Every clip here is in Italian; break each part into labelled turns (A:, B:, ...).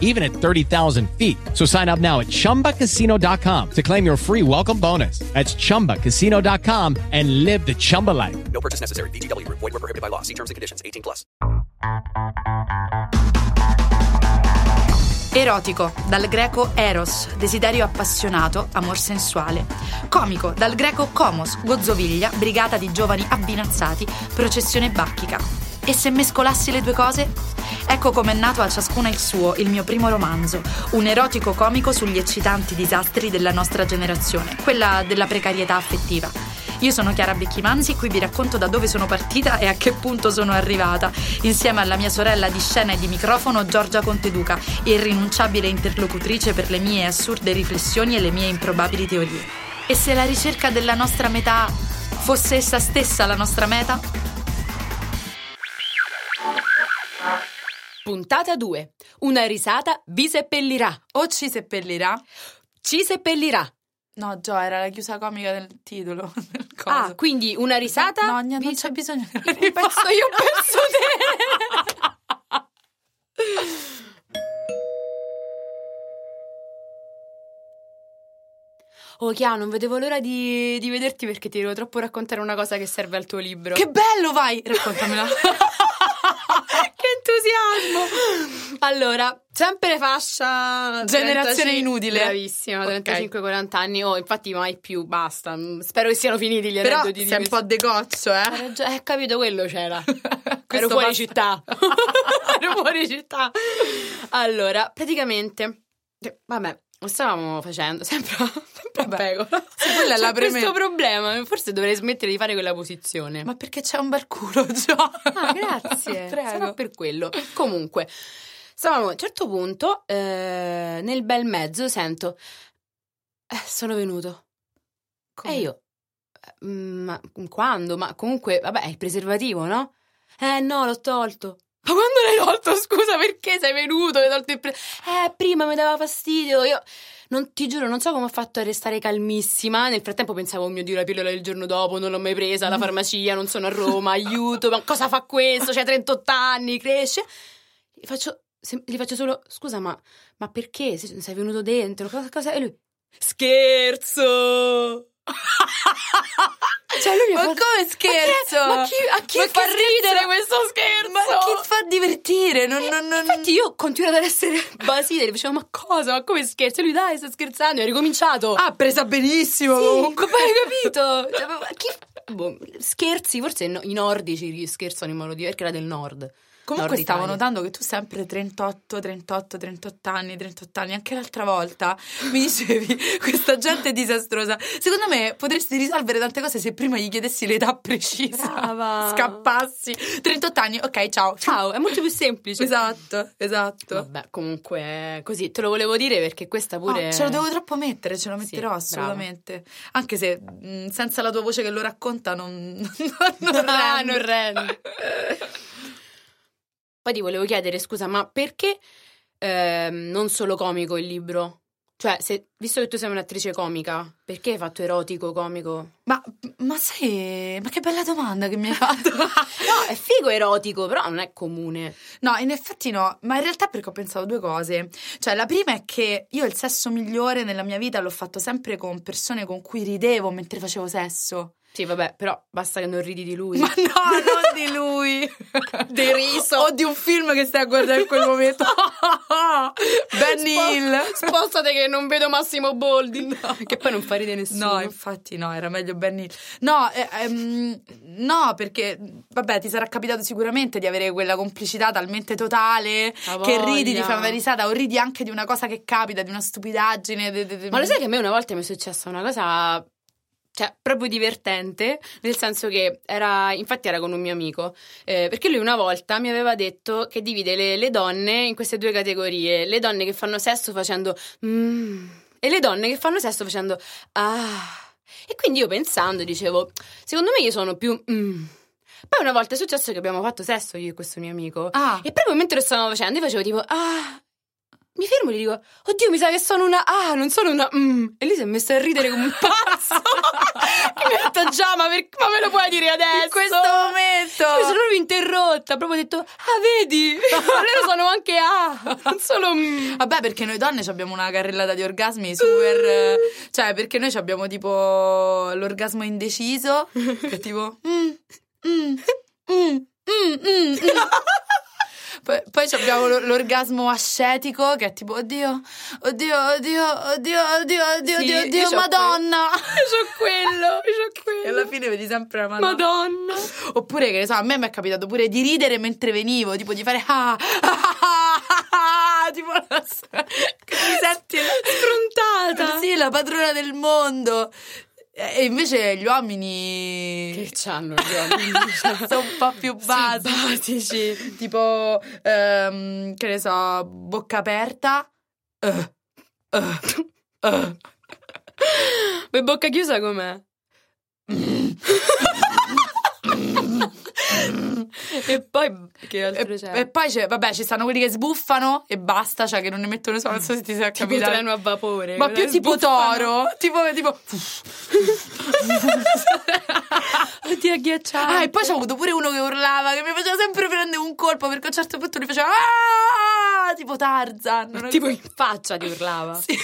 A: even at 30,000 feet. So sign up now at chumbacasino.com to claim your free welcome bonus. That's chumbacasino.com and live the Chumba life.
B: No purchase necessary. VGW Group. Void were prohibited by law. See terms and conditions. 18 plus.
C: Erotico, dal greco eros, desiderio appassionato, amor sensuale. Comico, dal greco komos, gozzoviglia, brigata di giovani abbinazzati, processione bacchica. E se mescolassi le due cose? Ecco com'è nato a ciascuna il suo, il mio primo romanzo, un erotico comico sugli eccitanti disastri della nostra generazione, quella della precarietà affettiva. Io sono Chiara Becchimanzi e qui vi racconto da dove sono partita e a che punto sono arrivata, insieme alla mia sorella di scena e di microfono Giorgia Conteduca, irrinunciabile interlocutrice per le mie assurde riflessioni e le mie improbabili teorie. E se la ricerca della nostra metà fosse essa stessa la nostra meta?
D: Puntata 2. Una risata vi seppellirà.
C: O ci seppellirà?
D: Ci seppellirà.
C: No, Gio, era la chiusa comica del titolo. del.
D: Ah, quindi una risata.
C: No, niente, non
D: vi
C: c'è bisogno di
D: Un pezzo io, pezzo te. Oh, Chia, non vedevo l'ora di, di vederti perché ti devo troppo raccontare una cosa che serve al tuo libro.
C: Che bello, vai! Raccontamela.
D: entusiasmo! Allora, sempre fascia
C: Generazione
D: 35
C: inutile.
D: Bravissima,
C: Ok.
D: 35-40 anni. Oh, infatti mai più, basta. Spero che siano finiti gli
C: Però
D: aneddoti di
C: sei un po' decoccio, eh?
D: Hai ragione, Eh, capito, quello c'era. Ero fuori
C: basta.
D: città. Ero fuori città. Allora, praticamente, vabbè, stavamo facendo sempre, sempre a pecora.
C: Sì, quella è la preme-
D: questo problema, forse dovrei smettere di fare quella posizione.
C: Ma perché c'è un bel culo, Gio?
D: Ah, grazie.
C: Prego.
D: Sarà per quello. Comunque, stavamo a un certo punto, eh, nel bel mezzo, sento, eh, sono venuto.
C: Come?
D: E io, eh, ma quando? Ma comunque, vabbè, è il preservativo, no? Eh no, l'ho tolto. Ma quando l'hai tolto? Scusa, perché sei venuto? Hai tolto il pre- Eh, prima mi dava fastidio. Io non ti giuro, non so come ho fatto a restare calmissima. Nel frattempo pensavo, oh mio Dio, la pillola del giorno dopo, non l'ho mai presa, alla farmacia, non sono a Roma, aiuto, ma cosa fa questo? C'ha 38 anni, cresce. Gli faccio, gli faccio solo, scusa, ma, ma perché? Se- Sei venuto dentro? Cosa, cosa? E lui, scherzo! Cioè lui mi
C: Ma
D: fa-
C: come scherzo?
D: Ma chi, a chi
C: Ma
D: fa
C: scherzo?
D: ridere questo scherzo?
C: Ma chi fa divertire? Non, non, non...
D: Infatti io continuo ad essere basile, dicevo ma cosa? Ma come scherzi? E lui dai, sto scherzando, hai ricominciato.
C: Ah, presa benissimo
D: sì,
C: comunque.
D: ma hai capito? Cioè, ma chi- boh, scherzi, forse no- i nordici scherzano in modo diverso, perché era del nord.
C: Comunque
D: Nord
C: stavo
D: Italia.
C: notando che tu sempre 38, 38, 38 anni, 38 anni, anche l'altra volta mi dicevi questa gente è disastrosa. Secondo me potresti risolvere tante cose se prima gli chiedessi l'età precisa.
D: Brava.
C: Scappassi. 38 anni, ok, ciao.
D: Ciao, è molto più semplice.
C: Esatto, esatto.
D: Vabbè, comunque, così te lo volevo dire perché questa pure.
C: No, ce lo devo troppo mettere, ce lo
D: Sì,
C: metterò
D: brava.
C: assolutamente. Anche se mh, senza la tua voce che lo racconta non, non rende.
D: non rende. Poi ti volevo chiedere, scusa, ma perché ehm, non solo comico il libro? Cioè, se- visto che tu sei un'attrice comica, perché hai fatto erotico, comico?
C: Ma, ma sai, ma che bella domanda che mi hai fatto.
D: No, è figo erotico, però non è comune.
C: No, in effetti no, ma in realtà perché ho pensato due cose. Cioè, la prima è che io il sesso migliore nella mia vita l'ho fatto sempre con persone con cui ridevo mentre facevo sesso.
D: Sì, vabbè, però basta che non ridi di lui.
C: Ma no, non di lui.
D: Deriso.
C: O di un film che stai a guardare in quel momento. Benny Hill.
D: Spostate che non vedo Massimo Boldi. Che poi non fa ridere nessuno.
C: No, infatti no, era meglio Benny Hill. No, eh, ehm, no, perché vabbè, ti sarà capitato sicuramente di avere quella complicità talmente totale che ridi, ti
D: voglia.
C: fai una risata o ridi anche di una cosa che capita, di una stupidaggine. de- de- de-
D: Ma lo sai che a me una volta mi è successa una cosa, cioè, proprio divertente, nel senso che era, infatti era con un mio amico, eh, perché lui una volta mi aveva detto che divide le, le donne in queste due categorie, le donne che fanno sesso facendo mm, e le donne che fanno sesso facendo ah. E quindi io pensando dicevo, secondo me io sono più mm, Poi una volta è successo che abbiamo fatto sesso io e questo mio amico.
C: Ah.
D: E proprio mentre lo stavamo facendo, io facevo tipo, ah. Mi fermo e gli dico, oddio, mi sa che sono una A, non sono una mm. E lui si è messo a ridere come un pazzo. e mi ha detto, già, ma, per- ma me lo puoi dire adesso?
C: In questo momento.
D: Io mi sono proprio interrotta, proprio detto, ah, vedi, loro sono anche A, non solo mm.
C: Vabbè, perché noi donne abbiamo una carrellata di orgasmi super. Cioè, perché noi abbiamo tipo l'orgasmo indeciso. Che è tipo. mm, mm, mm, mm, mm, mm. Poi, poi abbiamo lo- l'orgasmo ascetico che è tipo oddio, oddio, oddio, oddio, oddio, oddio,
D: Sì,
C: oddio,
D: io
C: oddio, madonna.
D: Io c'ho quello, io c'ho quello.
C: E alla fine vedi sempre la madonna.
D: Madonna.
C: Oppure, che ne so, a me mi è capitato pure di ridere mentre venivo, tipo di fare ah, ah, ah, ah, ah, tipo che ti senti
D: Sfrontata.
C: Sì, la padrona del mondo. E invece gli uomini
D: Che c'hanno gli uomini?
C: sono un po' più basici. Tipo, ehm, che ne so, bocca aperta. Eh, eh.
D: Ma bocca chiusa com'è? e poi che altro
C: E,
D: c'è?
C: e poi c'è, vabbè, ci stanno quelli che sbuffano e basta, cioè che non ne mettono suono. Non so se ti sei
D: tipo
C: capito.
D: treno a vapore.
C: Ma più tipo
D: sbuffano.
C: toro, tipo, tipo
D: Oddio, agghiacciato.
C: Ah, e poi c'è avuto pure uno che urlava, che mi faceva sempre prendere un colpo perché a un certo punto lui faceva "Ah!" tipo Tarzan.
D: tipo in faccia ti urlava.
C: Sì.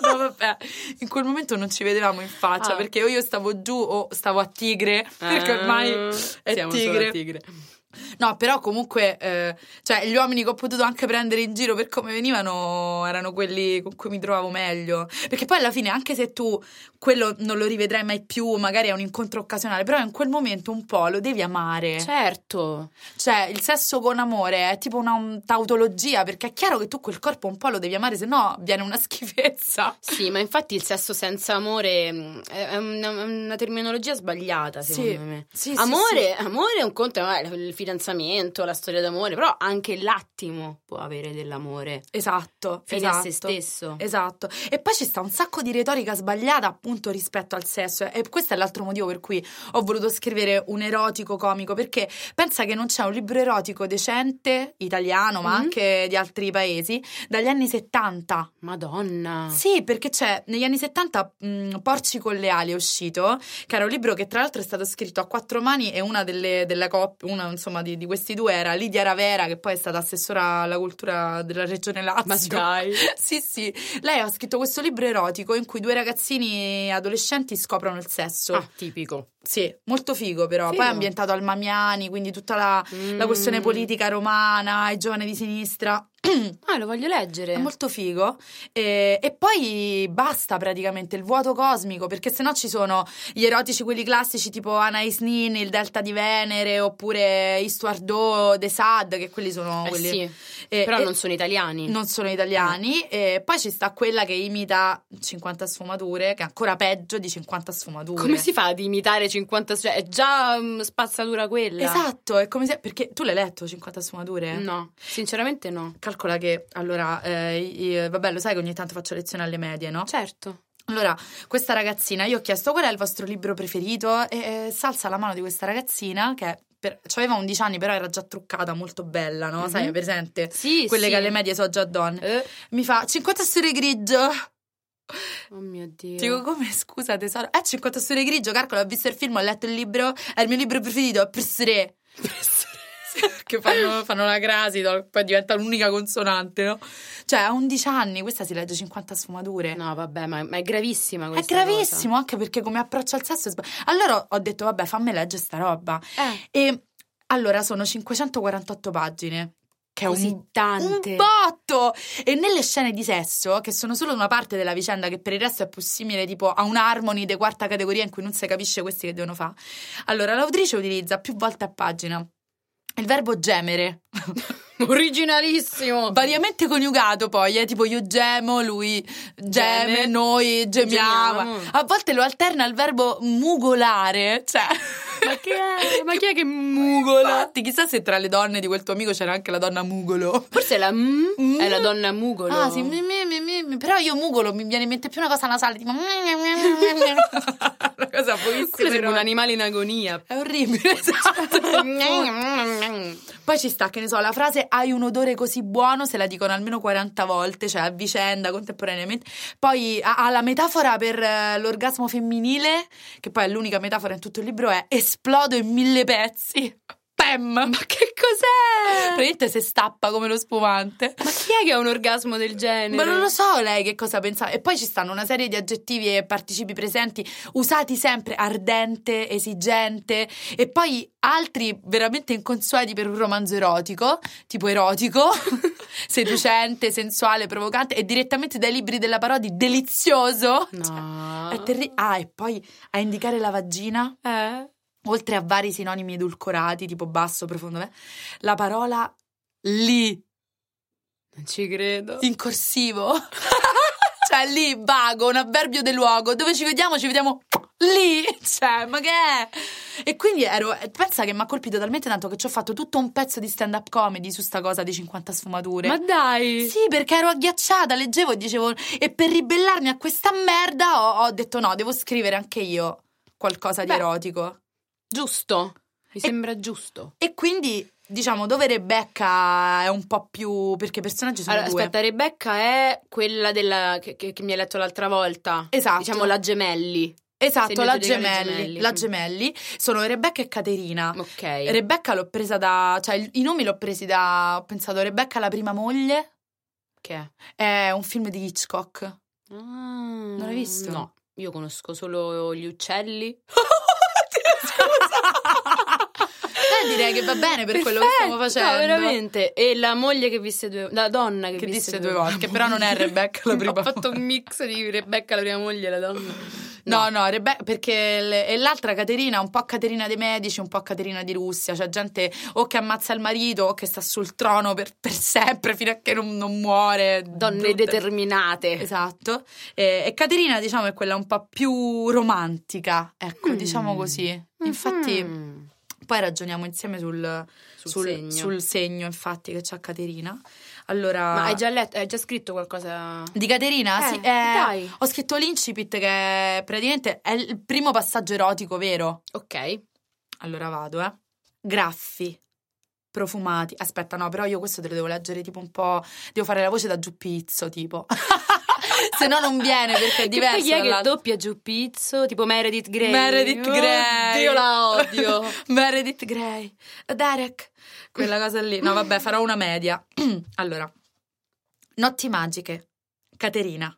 C: No, vabbè, in quel momento non ci vedevamo in faccia
D: Ah.
C: perché o io stavo giù o stavo a tigre, perché ormai è
D: Siamo solo
C: tigre.
D: a tigre.
C: No, però comunque, eh, cioè, gli uomini che ho potuto anche prendere in giro per come venivano erano quelli con cui mi trovavo meglio. Perché poi alla fine, anche se tu quello non lo rivedrai mai più, magari è un incontro occasionale, però in quel momento un po' lo devi amare.
D: Certo.
C: Cioè, il sesso con amore è tipo una un- tautologia, perché è chiaro che tu quel corpo un po' lo devi amare, se no viene una schifezza.
D: Sì, ma infatti il sesso senza amore mh, è una, una terminologia sbagliata, secondo
C: Sì.
D: me.
C: Sì, sì,
D: amore, amore è un conto, eh, il fidanzamento, la storia d'amore, però anche l'attimo può avere dell'amore.
C: Esatto,
D: Fine
C: esatto.
D: a se stesso.
C: Esatto. E poi ci sta un sacco di retorica sbagliata appunto rispetto al sesso. E questo è l'altro motivo per cui ho voluto scrivere un erotico comico. Perché pensa che non c'è un libro erotico decente, italiano, ma
D: Mhm.
C: anche di altri paesi, dagli anni 70.
D: Madonna.
C: Sì, perché c'è negli anni 70 mh, Porci con le ali è uscito, che era un libro che tra l'altro è stato scritto a quattro mani e una delle, delle coppie, una insomma di, di questi due era Lidia Ravera, che poi è stata assessora alla cultura della regione Lazio.
D: Ma dai.
C: Sì, sì. Lei ha scritto questo libro erotico in cui due ragazzini adolescenti scoprono il sesso.
D: Ah, tipico.
C: Sì, molto figo però.
D: Figo.
C: Poi è ambientato al Mamiani, quindi tutta la, la questione
D: Mm.
C: politica romana, i giovani di sinistra.
D: Ah, lo voglio leggere.
C: È molto figo. E, e poi basta praticamente il vuoto cosmico, perché sennò ci sono gli erotici, quelli classici tipo Anais Nin, il Delta di Venere, oppure Istuardo de Sade, che quelli sono
D: Eh
C: quelli.
D: sì,
C: e-
D: però
C: e-
D: non sono italiani.
C: non sono italiani. E poi ci sta quella che imita 50 sfumature, che è ancora peggio di 50 sfumature.
D: Come si fa ad imitare 50 cioè è già mm, spazzatura quella.
C: Esatto, è come se. Perché tu l'hai letto 50 sfumature?
D: No, sinceramente no.
C: Calcola che allora, eh, io- vabbè, lo sai che ogni tanto faccio lezioni alle medie, no?
D: Certo.
C: Allora, questa ragazzina, io ho chiesto qual è il vostro libro preferito e eh, salza la mano di questa ragazzina che per, aveva 11 anni, però era già truccata, molto bella, no? Sai,
D: Mhm.
C: presente?
D: Sì,
C: Quelle
D: sì.
C: che alle medie sono già donne.
D: Eh,
C: Mi fa 50 storie grigio.
D: Oh mio Dio.
C: Dico, come scusa tesoro? Eh, 50 storie grigio, calcola, ho visto il film, ho letto il libro, è il mio libro preferito, Pressere. Che fanno, fanno la crasi, no? poi diventa l'unica consonante, no? Cioè, a 11 anni, questa si legge 50 sfumature.
D: No, vabbè, ma, ma è gravissima
C: È
D: questa
C: gravissimo anche perché come approccio al sesso è Allora ho detto, vabbè, fammi leggere sta roba.
D: cosa. Eh,
C: E allora sono 548 pagine. Che è
D: così
C: un,
D: tante.
C: un botto! E nelle scene di sesso, che sono solo una parte della vicenda, che per il resto è più simile tipo a un harmony di quarta categoria in cui non si capisce questi che devono fare. Allora, l'autrice utilizza più volte a pagina il verbo gemere.
D: Originalissimo.
C: Variamente coniugato poi, è tipo io gemo, lui geme,
D: Geme.
C: noi gemiamo.
D: Gemiamo.
C: A volte lo alterna al verbo mugolare, cioè
D: Ma che è? Ma chi è che mugola?
C: Infatti, chissà se tra le donne di quel tuo amico c'era anche la donna mugolo.
D: Forse la M
C: Mm.
D: è la donna mugolo.
C: Ah, sì, mi- mi- mi- però io mugolo mi viene in mente più una cosa nasale, tipo una cosa pochissima.
D: Sembra un animale in agonia.
C: È orribile, esatto. Poi ci sta, che ne so, la frase hai un odore così buono se la dicono almeno 40 volte, cioè a vicenda, contemporaneamente. Poi ha, ha la metafora per eh, l'orgasmo femminile, che poi è l'unica metafora in tutto il libro, è esplodo in mille pezzi. Pam!
D: Ma che cos'è?
C: Praticamente si stappa come lo spumante.
D: Ma chi è che ha un orgasmo del genere?
C: Ma non lo so lei che cosa pensava. E poi ci stanno una serie di aggettivi e participi presenti usati sempre ardente, esigente e poi altri veramente inconsueti per un romanzo erotico, tipo erotico, seducente, sensuale, provocante e direttamente dai libri della parodi delizioso.
D: No.
C: È terri- ah, e poi a indicare la vagina,
D: Eh?
C: Oltre a vari sinonimi edulcorati, tipo basso, profondo, eh, la parola lì
D: Non ci credo.
C: in corsivo. cioè lì, vago, un avverbio del luogo. Dove ci vediamo? Ci vediamo lì. Cioè, ma che è? E quindi ero. Pensa che mi ha colpito talmente tanto che ci ho fatto tutto un pezzo di stand-up comedy su sta cosa di 50 sfumature.
D: Ma dai!
C: Sì, perché ero agghiacciata, leggevo e dicevo. E per ribellarmi a questa merda ho, ho detto no, devo scrivere anche io qualcosa di
D: Beh.
C: erotico.
D: Giusto. Mi
C: E-
D: sembra giusto.
C: E quindi, diciamo, dove Rebecca è un po' più. perché i personaggi sono
D: Allora,
C: due.
D: aspetta, Rebecca è quella della, che, che- che mi hai letto l'altra volta.
C: Esatto.
D: Diciamo la Gemelli.
C: Esatto, la gemelli,
D: gemelli.
C: la gemelli sono Rebecca e Caterina.
D: Ok.
C: Rebecca l'ho presa da, cioè i nomi l'ho presi da, ho pensato Rebecca la prima moglie,
D: Che è?
C: è un film di Hitchcock.
D: non
C: l'hai visto?
D: No, io conosco solo gli uccelli.
C: was Eh, direi che va bene per quello che stiamo facendo.
D: No, veramente. E la moglie che visse due la donna che,
C: Che
D: visse
C: disse due volte, che però non è Rebecca la prima
D: Ho fatto un mix di Rebecca la prima moglie e la donna.
C: No, no, Rebecca, perché le- e l'altra Caterina, un po' Caterina dei Medici, un po' Caterina di Russia. C'è gente o che ammazza il marito o che sta sul trono per, per sempre fino a che non, non muore.
D: Donne
C: Brutte-
D: determinate.
C: Esatto. E, e Caterina, diciamo, è quella un po' più romantica, ecco,
D: Mm.
C: diciamo così. Infatti,
D: Mm.
C: Poi ragioniamo insieme sul,
D: Sul
C: sul-
D: segno.
C: sul segno, infatti, che c'ha Caterina. Allora,
D: Ma hai già letto, hai già scritto qualcosa?
C: di Caterina?
D: Eh,
C: sì, eh,
D: dai.
C: ho scritto l'incipit che praticamente è il primo passaggio erotico vero.
D: Ok.
C: Allora vado, eh. Graffi. Profumati. Aspetta, no, però io questo te lo devo leggere tipo un po'. Devo fare la voce da giuppizzo, tipo. Se no non viene perché è
D: Che
C: diverso.
D: poi chi è che doppia giù pizzo? Tipo Meredith Grey.
C: Meredith Grey.
D: Io la odio.
C: Meredith Grey. Derek. Quella cosa lì. No, vabbè, farò una media. allora. Notti magiche. Caterina.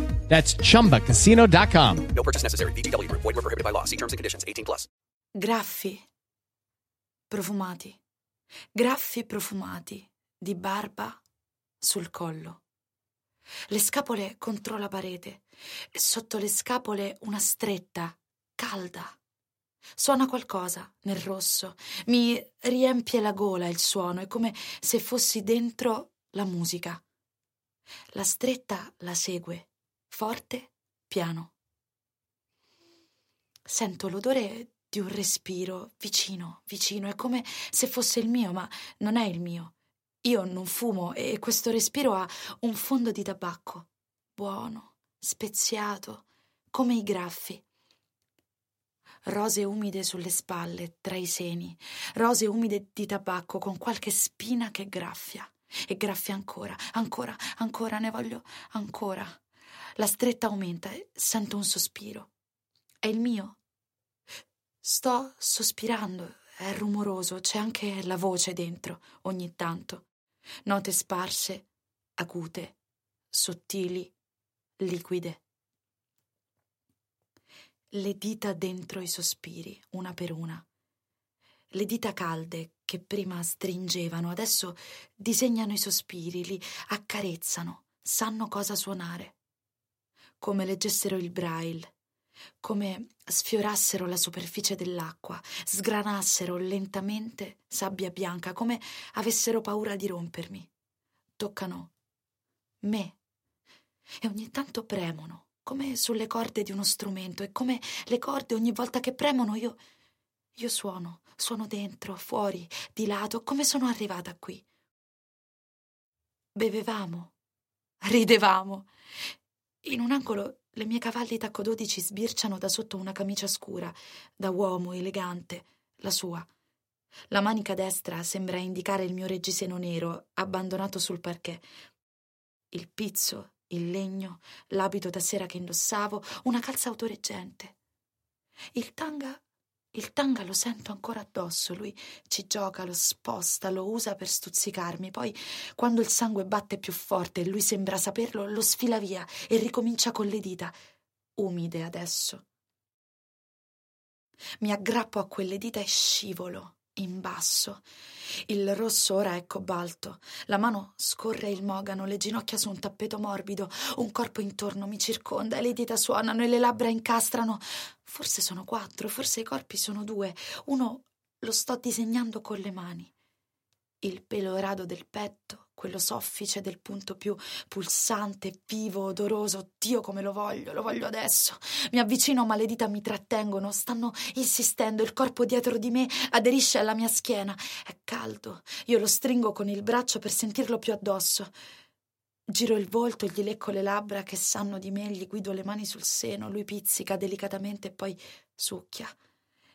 A: That's chumbacasino.com.
B: No purchase necessary. VGW Group. Void were prohibited by law. See terms and conditions. 18 plus.
C: Graffi. Profumati. Graffi profumati. Di barba sul collo. Le scapole contro la parete. E sotto le scapole una stretta, calda. Suona qualcosa nel rosso. Mi riempie la gola il suono. È come se fossi dentro la musica. La stretta la segue. Forte, piano. Sento l'odore di un respiro vicino, vicino. È come se fosse il mio, ma non è il mio. Io non fumo e questo respiro ha un fondo di tabacco. Buono, speziato, come i graffi. Rose umide sulle spalle, tra i seni, rose umide di tabacco con qualche spina che graffia. E graffia ancora, ancora, ancora, ne voglio ancora. La stretta aumenta e sento un sospiro. È il mio. Sto sospirando, è rumoroso, c'è anche la voce dentro, ogni tanto. Note sparse, acute, sottili, liquide. Le dita dentro i sospiri, una per una. Le dita calde che prima stringevano, adesso disegnano i sospiri, li accarezzano, sanno cosa suonare. Come leggessero il braille, come sfiorassero la superficie dell'acqua, sgranassero lentamente sabbia bianca, come avessero paura di rompermi. Toccano me e ogni tanto premono, come sulle corde di uno strumento, e come le corde ogni volta che premono io. io suono, suono dentro, fuori, di lato, come sono arrivata qui. Bevevamo, ridevamo. In un angolo le mie cavalli tacco dodici sbirciano da sotto una camicia scura, da uomo elegante, la sua. La manica destra sembra indicare il mio reggiseno nero, abbandonato sul parquet. Il pizzo, il legno, l'abito da sera che indossavo, una calza autoreggente. Il tanga il tanga lo sento ancora addosso, lui ci gioca, lo sposta, lo usa per stuzzicarmi, poi quando il sangue batte più forte e lui sembra saperlo, lo sfila via e ricomincia con le dita, umide adesso. Mi aggrappo a quelle dita e scivolo in basso. Il rosso ora è cobalto. La mano scorre il mogano, le ginocchia su un tappeto morbido, un corpo intorno mi circonda le dita suonano e le labbra incastrano. Forse sono quattro, forse i corpi sono due. Uno lo sto disegnando con le mani. Il pelo rado del petto, quello soffice del punto più pulsante, vivo, odoroso. Dio come lo voglio, lo voglio adesso. Mi avvicino, ma le dita mi trattengono, stanno insistendo. Il corpo dietro di me aderisce alla mia schiena. È caldo. Io lo stringo con il braccio per sentirlo più addosso. Giro il volto, gli lecco le labbra che sanno di me, gli guido le mani sul seno, lui pizzica delicatamente e poi succhia.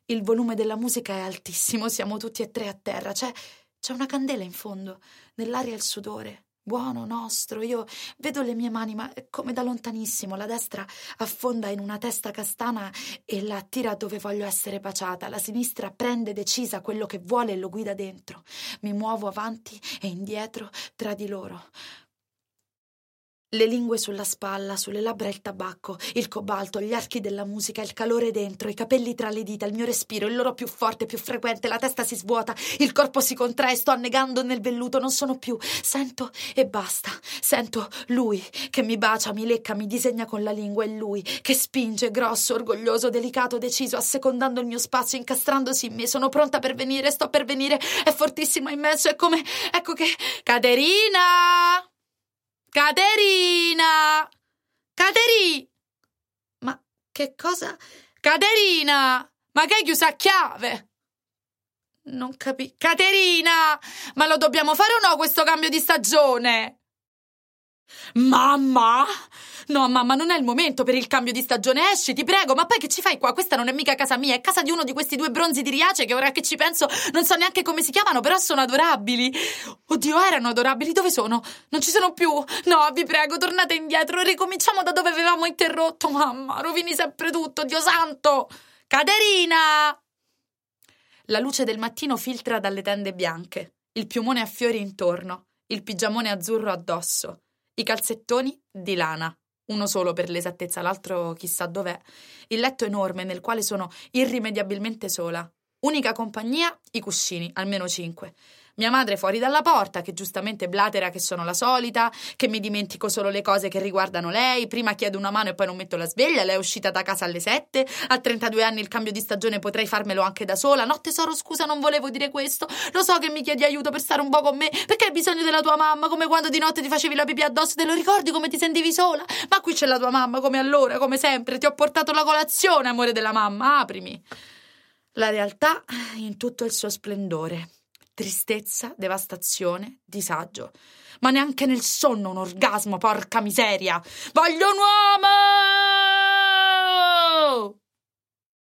C: Il volume della musica è altissimo, siamo tutti e tre a terra. C'è c'è una candela in fondo, nell'aria il sudore. Buono, nostro, io vedo le mie mani, ma come da lontanissimo. La destra affonda in una testa castana e la attira dove voglio essere baciata. La sinistra prende decisa quello che vuole e lo guida dentro. Mi muovo avanti e indietro tra di loro. Le lingue sulla spalla, sulle labbra il tabacco, il cobalto, gli archi della musica, il calore dentro, i capelli tra le dita, il mio respiro, il loro più forte, più frequente, la testa si svuota, il corpo si contrae, sto annegando nel velluto, non sono più. Sento e basta. Sento lui che mi bacia, mi lecca, mi disegna con la lingua e lui che spinge, grosso, orgoglioso, delicato, deciso, assecondando il mio spazio, incastrandosi in me. Sono pronta per venire, sto per venire, è fortissimo, immenso, è come... Ecco che... Caterina! Caterina! Cateri! Ma che cosa? Caterina! Ma che hai chiuso a chiave? Non capisco. Caterina! Ma lo dobbiamo fare o no questo cambio di stagione? Mamma! No, mamma, non è il momento per il cambio di stagione. Esci, ti prego. Ma poi che ci fai qua? Questa non è mica casa mia, è casa di uno di questi due bronzi di Riace che ora che ci penso non so neanche come si chiamano, però sono adorabili. Oddio, erano adorabili. Dove sono? Non ci sono più. No, vi prego, tornate indietro ricominciamo da dove avevamo interrotto. Mamma, rovini sempre tutto, Dio santo. Caterina! La luce del mattino filtra dalle tende bianche, il piumone a fiori intorno, il pigiamone azzurro addosso, i calzettoni di lana uno solo per l'esattezza, l'altro chissà dov'è. Il letto enorme nel quale sono irrimediabilmente sola. Unica compagnia, i cuscini, almeno cinque. Mia madre fuori dalla porta, che giustamente blatera che sono la solita, che mi dimentico solo le cose che riguardano lei, prima chiedo una mano e poi non metto la sveglia, lei è uscita da casa alle sette, a 32 anni il cambio di stagione potrei farmelo anche da sola, no tesoro scusa non volevo dire questo, lo so che mi chiedi aiuto per stare un po' con me, perché hai bisogno della tua mamma, come quando di notte ti facevi la pipì addosso, te lo ricordi come ti sentivi sola? Ma qui c'è la tua mamma, come allora, come sempre, ti ho portato la colazione, amore della mamma, aprimi. La realtà in tutto il suo splendore tristezza, devastazione, disagio. Ma neanche nel sonno un orgasmo, porca miseria! Voglio un uomo!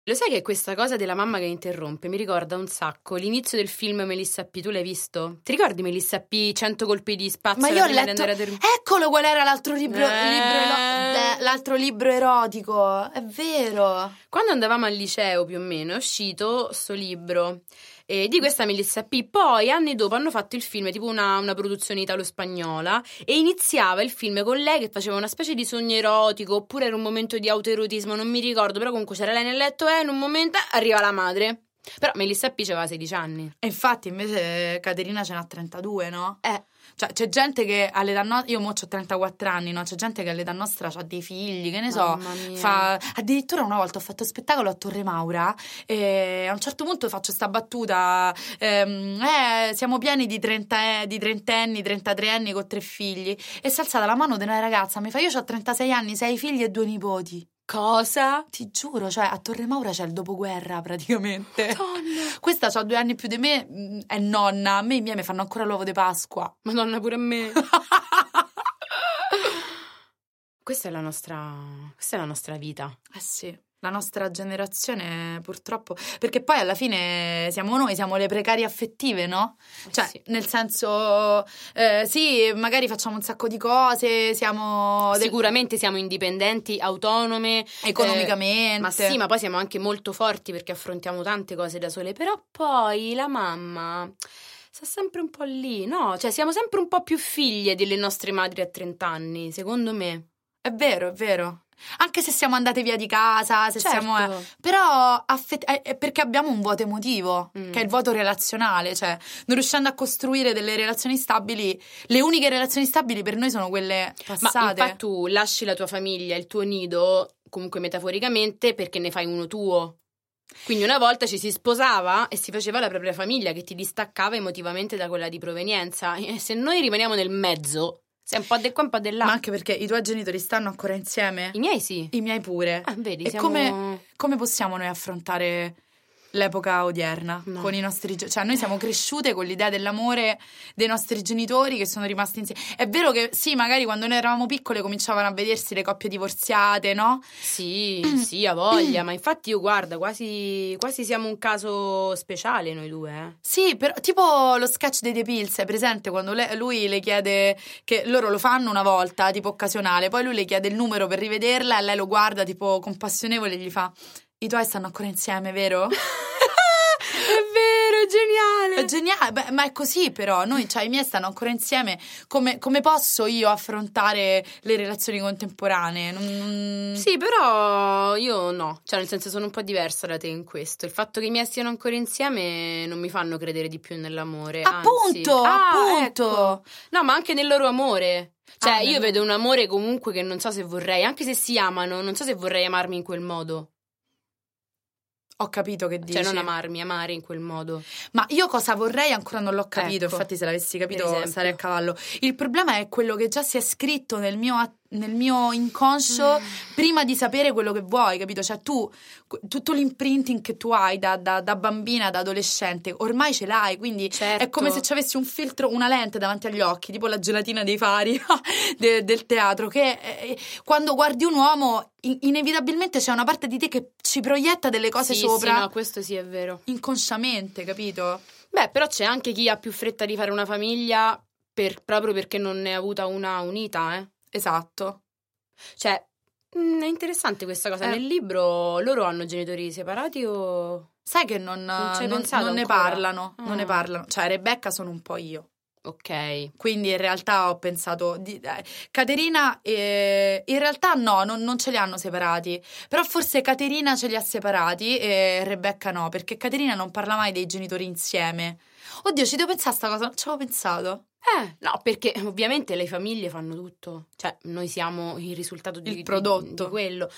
D: Lo sai che questa cosa della mamma che interrompe mi ricorda un sacco l'inizio del film Melissa P. Tu l'hai visto? Ti ricordi Melissa P. 100 colpi di spazio?
C: Ma io ho letto... Eccolo qual era l'altro libro, eh... libro ero... l'altro libro erotico. È vero.
D: Quando andavamo al liceo più o meno è uscito sto libro eh, di questa Melissa P. Poi anni dopo hanno fatto il film, tipo una, una produzione italo-spagnola, e iniziava il film con lei che faceva una specie di sogno erotico, oppure era un momento di autoerotismo, non mi ricordo, però comunque c'era lei nel letto e in un momento arriva la madre. Però Melissa P aveva 16 anni.
C: E infatti invece Caterina ce n'ha 32, no?
D: Eh,
C: Cioè, c'è gente che all'età nostra, io mo ho 34 anni, no? C'è gente che all'età nostra ha dei figli, che ne so, fa... Addirittura una volta ho fatto spettacolo a Torre Maura e a un certo punto faccio sta battuta, ehm, eh, siamo pieni di, 30, eh, di trentenni, 33 anni con tre figli. E si è alzata la mano di una ragazza, mi fa, io ho 36 anni, sei figli e due nipoti.
D: Cosa?
C: Ti giuro, cioè a Torre Maura c'è il dopoguerra praticamente.
D: Madonna.
C: Questa ha due anni più di me, mm, è nonna, a me i miei mi fanno ancora l'uovo di Pasqua.
D: Madonna, pure a me. questa è la nostra. Questa è la nostra vita.
C: Eh sì, la nostra generazione purtroppo, perché poi alla fine siamo noi, siamo le precarie affettive, no? Cioè,
D: sì.
C: nel senso, eh, sì, magari facciamo un sacco di cose, siamo
D: Sicuramente siamo indipendenti, autonome.
C: economicamente.
D: eh, ma sì, ma poi siamo anche molto forti perché affrontiamo tante cose da sole. Però poi la mamma sta sempre un po' lì, no? Cioè, siamo sempre un po' più figlie delle nostre madri a 30 anni, secondo me.
C: È vero, è vero. Anche se siamo andate via di casa, se
D: Certo.
C: siamo... eh, Però affet- è- è perché abbiamo un vuoto emotivo,
D: Mm.
C: che è il vuoto relazionale, cioè non riuscendo a costruire delle relazioni stabili, le uniche relazioni stabili per noi sono quelle
D: Ma
C: passate.
D: infatti tu lasci la tua famiglia, il tuo nido, comunque metaforicamente, perché ne fai uno tuo. Quindi una volta ci si sposava e si faceva la propria famiglia che ti distaccava emotivamente da quella di provenienza. E se noi rimaniamo nel mezzo, sei un po' di qua, un po' di là.
C: Ma anche perché i tuoi genitori stanno ancora insieme?
D: I miei sì.
C: I miei pure.
D: Ah, vedi,
C: e
D: siamo...
C: come, come possiamo noi affrontare l'epoca odierna
D: No.
C: con i nostri cioè noi siamo cresciute con l'idea dell'amore dei nostri genitori che sono rimasti insieme è vero che sì magari quando noi eravamo piccole cominciavano a vedersi le coppie divorziate no?
D: Sì, sì, ha voglia, ma infatti io guarda, quasi, quasi siamo un caso speciale noi due, eh.
C: sì però tipo lo sketch dei The Pills è presente quando le- lui le chiede che loro lo fanno una volta tipo occasionale poi lui le chiede il numero per rivederla e lei lo guarda tipo compassionevole e gli fa i tuoi stanno ancora insieme vero?
D: È vero, è geniale.
C: È geniale, beh, ma è così però, noi, cioè i miei stanno ancora insieme, come, come posso io affrontare le relazioni contemporanee? Non-
D: Sì, però io no, cioè nel senso sono un po' diversa da te in questo. Il fatto che i miei stiano ancora insieme non mi fanno credere di più nell'amore.
C: Appunto,
D: Ah,
C: appunto.
D: ecco. No, ma anche nel loro amore. Cioè,
C: Ah,
D: io vedo un amore comunque che non so se vorrei, anche se si amano, non so se vorrei amarmi in quel modo.
C: Ho capito che dici.
D: Cioè, non amarmi, amare in quel modo.
C: Ma io cosa vorrei ancora non l'ho capito,
D: Ecco,
C: infatti se l'avessi capito sarei a cavallo. Il problema è quello che già si è scritto nel mio, nel mio inconscio
D: Mm.
C: prima di sapere quello che vuoi, capito? Cioè tu, tutto l'imprinting che tu hai da, da- da bambina, da adolescente, ormai ce l'hai, quindi
D: Certo.
C: è come se ci avessi un filtro, una lente davanti agli occhi, tipo la gelatina dei fari de- del teatro, che eh, quando guardi un uomo in- inevitabilmente c'è una parte di te che ci proietta delle cose
D: Sì,
C: sopra.
D: Sì, no, questo sì è vero.
C: Inconsciamente, capito?
D: Beh, però c'è anche chi ha più fretta di fare una famiglia per- proprio perché non ne ha avuta una unita, eh.
C: Esatto.
D: Cioè, mm, è interessante questa cosa.
C: Eh.
D: Nel libro loro hanno genitori separati o...
C: Sai che non,
D: Non
C: non- non ne parlano, non
D: Ah.
C: ne parlano. Cioè, Rebecca sono un po' io.
D: Ok.
C: Quindi in realtà ho pensato, di- eh, Caterina, eh, in realtà no, non, non ce li hanno separati, però forse Caterina ce li ha separati e Rebecca no, perché Caterina non parla mai dei genitori insieme. Oddio, ci devo pensare a sta cosa, non ci avevo pensato.
D: Eh, no, perché ovviamente le famiglie fanno tutto. Cioè, noi siamo il risultato di,
C: Il
D: di-
C: prodotto.
D: di quello.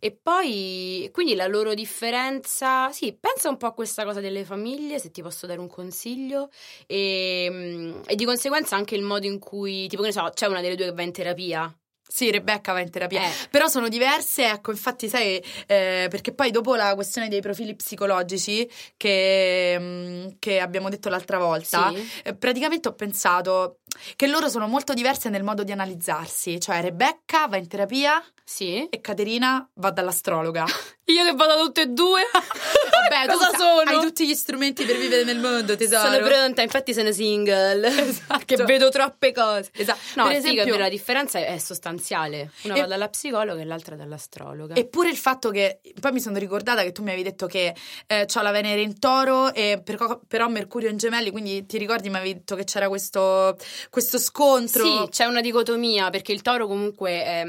D: E poi, quindi la loro differenza... Sì, pensa un po' a questa cosa delle famiglie, se ti posso dare un consiglio. E, mm, e di conseguenza anche il modo in cui, tipo, che ne so, c'è una delle due che va in terapia.
C: Sì, Rebecca va in terapia.
D: Eh.
C: Però sono diverse, ecco, infatti, sai, eh, perché poi dopo la questione dei profili psicologici che, mm, che abbiamo detto l'altra volta,
D: Sì.
C: eh, praticamente ho pensato che loro sono molto diverse nel modo di analizzarsi. Cioè, Rebecca va in terapia
D: Sì.
C: e Caterina va dall'astrologa.
D: Io che vado da tutte e due.
C: Vabbè, tu
D: cosa
C: sa-
D: sono?
C: Hai tutti gli strumenti per vivere nel mondo, tesoro.
D: Sono pronta, infatti sono single.
C: Esatto.
D: Perché vedo troppe cose.
C: Esatto.
D: No,
C: per
D: figa,
C: esempio,
D: però la differenza è sostanziale. Una
C: E-
D: va dalla psicologa e l'altra dall'astrologa.
C: Eppure il fatto che poi mi sono ricordata che tu mi avevi detto che eh, ho la Venere in toro e per- però Mercurio in gemelli, quindi ti ricordi mi avevi detto che c'era questo, questo scontro.
D: Sì, c'è una dicotomia perché il toro comunque è,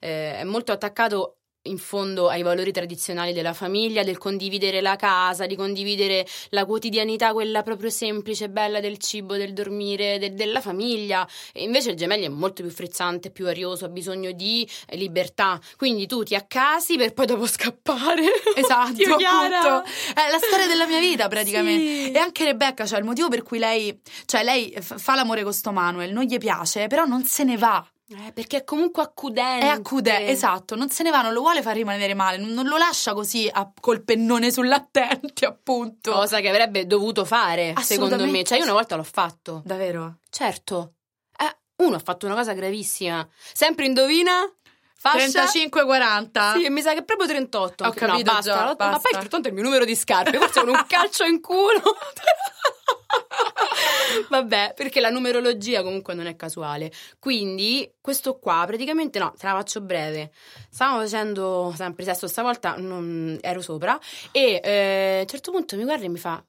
D: eh, è molto attaccato in fondo ai valori tradizionali della famiglia, del condividere la casa, di condividere la quotidianità, quella proprio semplice, bella del cibo, del dormire, de- della famiglia. E invece il gemelli è molto più frizzante, più arioso, ha bisogno di eh, libertà. Quindi tu ti accasi per poi dopo scappare.
C: Esatto,
D: Dio,
C: appunto. È la storia della mia vita praticamente.
D: Sì.
C: E anche Rebecca, cioè il motivo per cui lei, cioè lei fa l'amore con sto Manuel, non gli piace, però non se ne va.
D: Eh, perché è comunque accudente.
C: È accude, esatto, non se ne va, non lo vuole far rimanere male, non lo lascia così a- col pennone sull'attenti, appunto.
D: Cosa che avrebbe dovuto fare, secondo me. Cioè, io una volta l'ho fatto.
C: Davvero?
D: Certo. Eh, uno ha fatto una cosa gravissima. Sempre indovina? Fascia?
C: 35-40?
D: Sì, mi sa che è proprio 38.
C: Ho
D: No,
C: capito
D: basta.
C: già,
D: Ma
C: basta.
D: poi 38 è il mio numero di scarpe, forse con un calcio in culo. Vabbè, perché la numerologia comunque non è casuale. Quindi, questo qua, praticamente no, te la faccio breve. Stavamo facendo sempre sesso, stavolta non ero sopra e eh, a un certo punto mi guarda e mi fa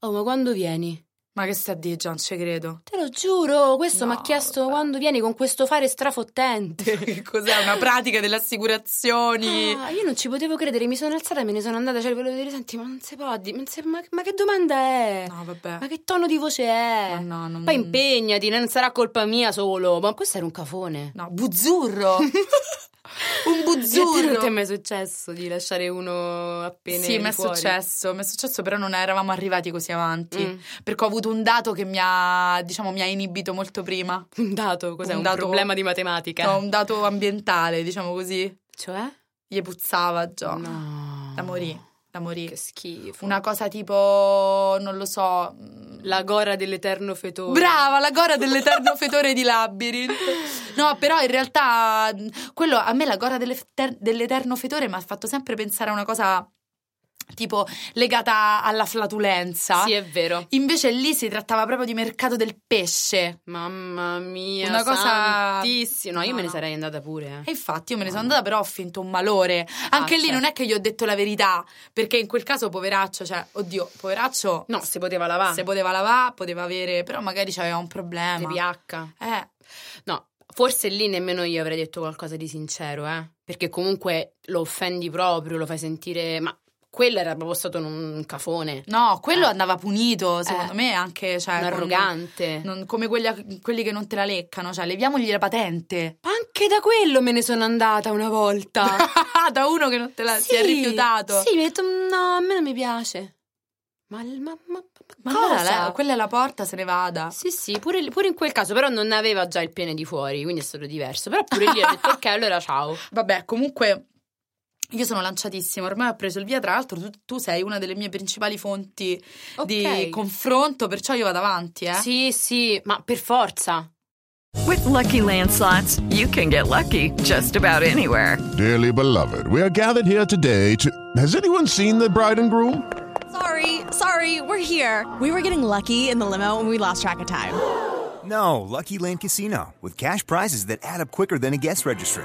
D: "Oh, ma quando vieni?"
C: Ma che sta a dire, Gian, ci credo.
D: Te lo giuro, questo
C: No,
D: mi ha chiesto
C: vabbè.
D: quando vieni con questo fare strafottente.
C: Che cos'è? Una pratica delle assicurazioni?
D: Ah, io non ci potevo credere, mi sono alzata e me ne sono andata, cioè volevo dire, senti, ma non si può ma, se- ma- ma che domanda è?
C: No, vabbè.
D: Ma che tono di voce è?
C: Ma no, non-
D: Poi impegnati, non sarà colpa mia solo, ma questo era un cafone.
C: No, buzzurro. Un
D: te non
C: buzzurro.
D: ti è mai successo di lasciare uno appena
C: Sì, mi è successo, mi è successo, però non eravamo arrivati così avanti.
D: Mm.
C: Perché ho avuto un dato che mi ha, diciamo, mi ha inibito molto prima.
D: Un dato, cos'è?
C: Un
D: Un,
C: dato-
D: problema di matematica?
C: No, un dato ambientale, diciamo così.
D: Cioè?
C: Gli puzzava già.
D: No.
C: Da morì, da morì.
D: Che schifo.
C: Una cosa tipo, non lo so.
D: La gora dell'eterno fetore.
C: Brava, la gora dell'eterno fetore di Labyrinth. No, però in realtà quello a me la gora dell'eter- dell'eterno fetore mi ha fatto sempre pensare a una cosa tipo legata alla flatulenza.
D: Sì, è vero.
C: Invece lì si trattava proprio di mercato del pesce.
D: Mamma mia,
C: Una cosa-
D: santissimo. No, io
C: No,
D: me ne sarei andata pure.
C: E infatti io me ne sono andata, però ho finto un malore. Anche lì
D: certo.
C: non è che gli ho detto la verità, perché in quel caso poveraccio, cioè, oddio, poveraccio
D: No, si poteva lavare.
C: se poteva lavare, poteva avere, però magari c'aveva un problema.
D: pH.
C: Eh,
D: No, forse lì nemmeno io avrei detto qualcosa di sincero, eh. Perché comunque lo offendi proprio, lo fai sentire. Ma quello era proprio stato un, cafone.
C: no, quello
D: Eh.
C: andava punito, secondo
D: Eh.
C: me, anche, cioè,
D: un arrogante.
C: non- come quelli, quelli che non te la leccano, cioè, leviamogli la patente.
D: Ma Anche da quello me ne sono andata una volta.
C: da uno che non te la si è rifiutato.
D: Sì, mi ha detto no, a me non mi piace. Ma, ma, ma,
C: Ma
D: cosa?
C: lei- quella è la porta, se ne vada.
D: Sì, sì, pure, pure in quel caso, però non aveva già il pene di fuori, quindi è stato diverso. Però pure lì ho detto ok, allora ciao.
C: Vabbè, comunque io sono lanciatissima, ormai ho preso il via, tra l'altro tu, tu sei una delle mie principali fonti di
D: Ok.
C: confronto, perciò io vado avanti, eh.
D: Sì, sì, ma per forza.
E: With Lucky Land slots, you can get lucky just about anywhere.
F: Dearly beloved, we are gathered here today to. Has anyone seen the bride and groom?
G: Sorry, sorry, we're here. We were getting lucky in the limo and we lost track of time.
H: No, Lucky Land Casino, with cash prizes that add up quicker than a guest registry.